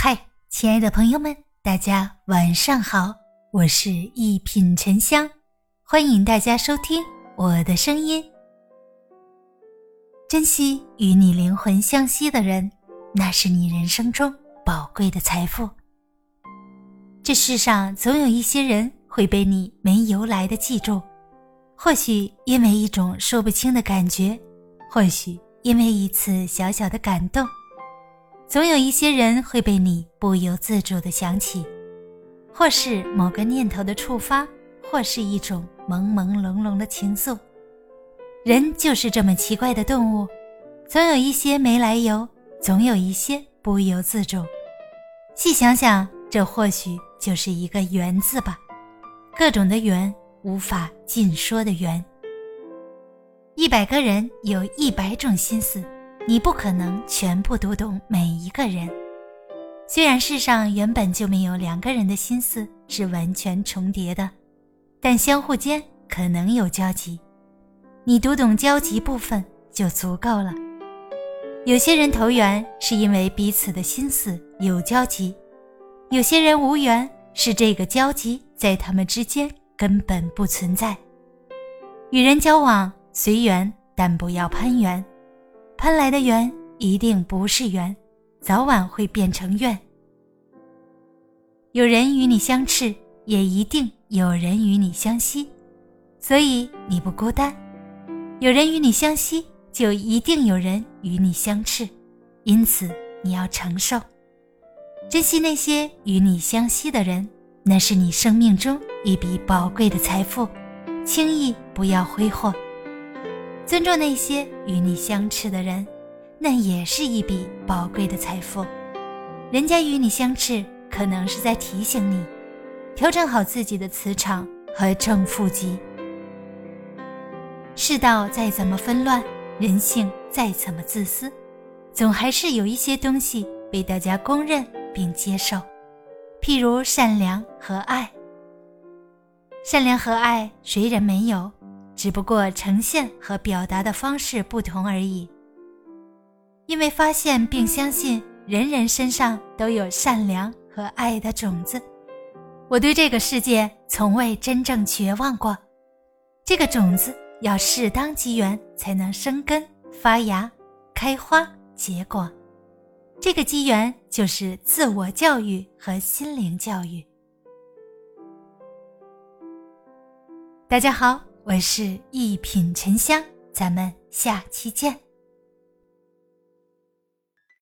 嗨，亲爱的朋友们，大家晚上好，我是一品沉香，欢迎大家收听我的声音。珍惜与你灵魂相吸的人，那是你人生中宝贵的财富。这世上总有一些人会被你没由来的记住，或许因为一种说不清的感觉，或许因为一次小小的感动。总有一些人会被你不由自主的想起，或是某个念头的触发，或是一种朦朦胧胧的情愫。人就是这么奇怪的动物，总有一些没来由，总有一些不由自主。细想想，这或许就是一个“缘”字吧。各种的缘，无法尽说的缘。一百个人有一百种心思。你不可能全部读懂每一个人，虽然世上原本就没有两个人的心思是完全重叠的，但相互间可能有交集。你读懂交集部分就足够了。有些人投缘是因为彼此的心思有交集，有些人无缘是这个交集在他们之间根本不存在。与人交往随缘，但不要攀缘。喷来的缘一定不是缘，早晚会变成怨。有人与你相斥，也一定有人与你相吸，所以你不孤单。有人与你相吸，就一定有人与你相斥，因此你要承受，珍惜那些与你相吸的人，那是你生命中一笔宝贵的财富，轻易不要挥霍。尊重那些与你相斥的人，那也是一笔宝贵的财富。人家与你相斥，可能是在提醒你，调整好自己的磁场和正负极。世道再怎么纷乱，人性再怎么自私，总还是有一些东西被大家公认并接受，譬如善良和爱。善良和爱，谁人没有？只不过呈现和表达的方式不同而已。因为发现并相信人人身上都有善良和爱的种子，我对这个世界从未真正绝望过。这个种子要适当机缘才能生根发芽、开花结果。这个机缘就是自我教育和心灵教育。大家好。我是一品沉香，咱们下期见。